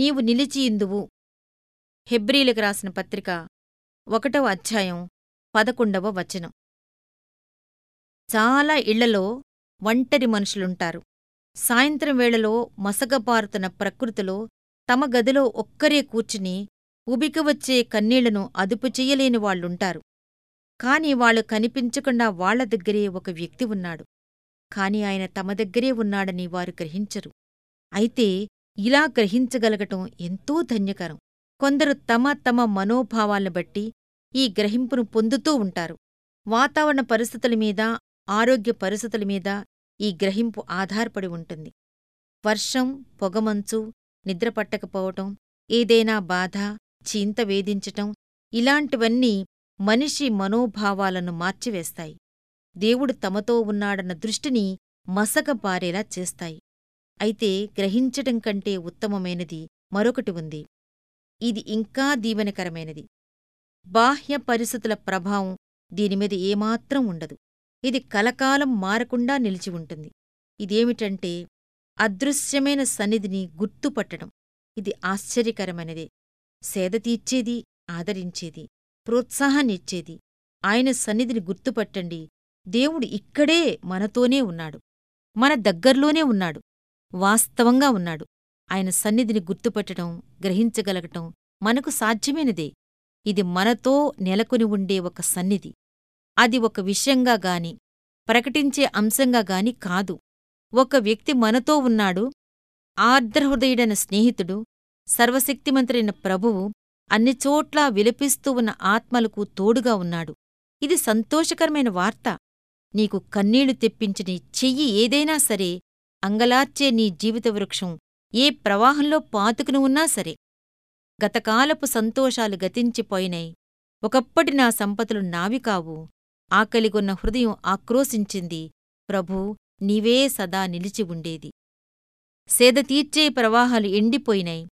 నీవు నిలిచియిందువు హెబ్రీలకు రాసిన పత్రిక ఒకటవ అధ్యాయం పదకొండవ వచనం. చాలా ఇళ్ళలో ఒంటరి మనుషులుంటారు. సాయంత్రం వేళలో మసగపారుతున్న ప్రకృతిలో తమ గదిలో ఒక్కరే కూర్చుని ఉబికవచ్చే కన్నీళ్ళను అదుపు చెయ్యలేని వాళ్ళుంటారు. కాని వాళ్ళు కనిపించకుండా వాళ్ళ దగ్గరే ఒక వ్యక్తి ఉన్నాడు. కాని ఆయన తమ దగ్గరే ఉన్నాడని వారు గ్రహించరు. అయితే ఇలా గ్రహించగలగటం ఎంతో ధన్యకరం. కొందరు తమ తమ మనోభావాలను బట్టి ఈ గ్రహింపును పొందుతూ ఉంటారు. వాతావరణ పరిస్థితుల మీద ఆరోగ్య పరిస్థితుల మీద ఈ గ్రహింపు ఆధారపడి ఉంటుంది. వర్షం పొగమంచు నిద్రపట్టకపోవటం ఏదైనా బాధ చీంత వేధించటం ఇలాంటివన్నీ మనిషి మనోభావాలను మార్చివేస్తాయి. దేవుడు తమతో ఉన్నాడన్న దృష్టిని మసకపారేలా చేస్తాయి. అయితే గ్రహించటం కంటే ఉత్తమమైనది మరొకటి ఉంది. ఇది ఇంకా దీవెనకరమైనది. బాహ్య పరిస్థితుల ప్రభావం దీనిమీద ఏమాత్రం ఉండదు. ఇది కలకాలం మారకుండా నిలిచి ఉంటుంది. ఇదేమిటంటే అదృశ్యమైన సన్నిధిని గుర్తుపట్టడం. ఇది ఆశ్చర్యకరమైనదే. సేదతీర్చేది ఆదరించేది ప్రోత్సాహాన్నిచ్చేది. ఆయన సన్నిధిని గుర్తుపట్టండి. దేవుడు ఇక్కడే మనతోనే ఉన్నాడు. మన దగ్గర్లోనే ఉన్నాడు. వాస్తవంగా ఉన్నాడు. ఆయన సన్నిధిని గుర్తుపట్టడం గ్రహించగలగటం మనకు సాధ్యమైనదే. ఇది మనతో నెలకొని ఉండే ఒక సన్నిధి. అది ఒక విషయంగా గాని ప్రకటించే అంశంగా గాని కాదు. ఒక వ్యక్తి మనతో ఉన్నాడు. ఆర్ద్రహృదయుడైన స్నేహితుడు సర్వశక్తిమంతుడైన ప్రభువు అన్నిచోట్లా విలపిస్తూ ఉన్న ఆత్మలకు తోడుగా ఉన్నాడు. ఇది సంతోషకరమైన వార్త. నీకు కన్నీళ్ళు తెప్పించని చెయ్యి ఏదైనా సరే అంగలార్చే నీ జీవితవృక్షం ఏ ప్రవాహంలో పాతుకుని ఉన్నా సరే. గతకాలపు సంతోషాలు గతించిపోయినై. ఒకప్పటి నా సంపదలు నావి కావు. ఆకలిగొన్న హృదయం ఆక్రోశించింది. ప్రభూ నీవే సదా నిలిచి ఉండేది. సేద తీర్చే ప్రవాహాలు ఎండిపోయినై.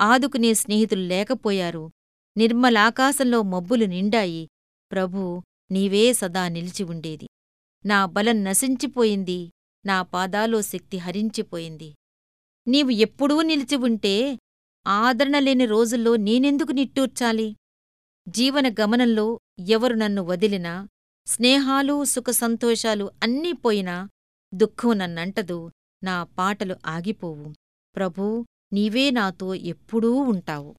ఆదుకునే స్నేహితులు లేకపోయారు. నిర్మలాకాశంలో మబ్బులు నిండాయి. ప్రభూ నీవే సదా నిలిచి ఉండేది. నా బలం నశించిపోయింది. నా పాదాలో శక్తి హరించిపోయింది. నీవు ఎప్పుడూ నిలిచి ఉంటే ఆదరణ లేని రోజుల్లో నేనెందుకు నిట్టూర్చాలి? జీవన గమనంలో ఎవరు నన్ను వదిలినా స్నేహాలు సుఖసంతోషాలు అన్నీ పోయినా దుఃఖం నన్నంటదు నా పాటలు ఆగిపోవు. ప్రభూ నీవే నాతో ఎప్పుడూ ఉంటావు.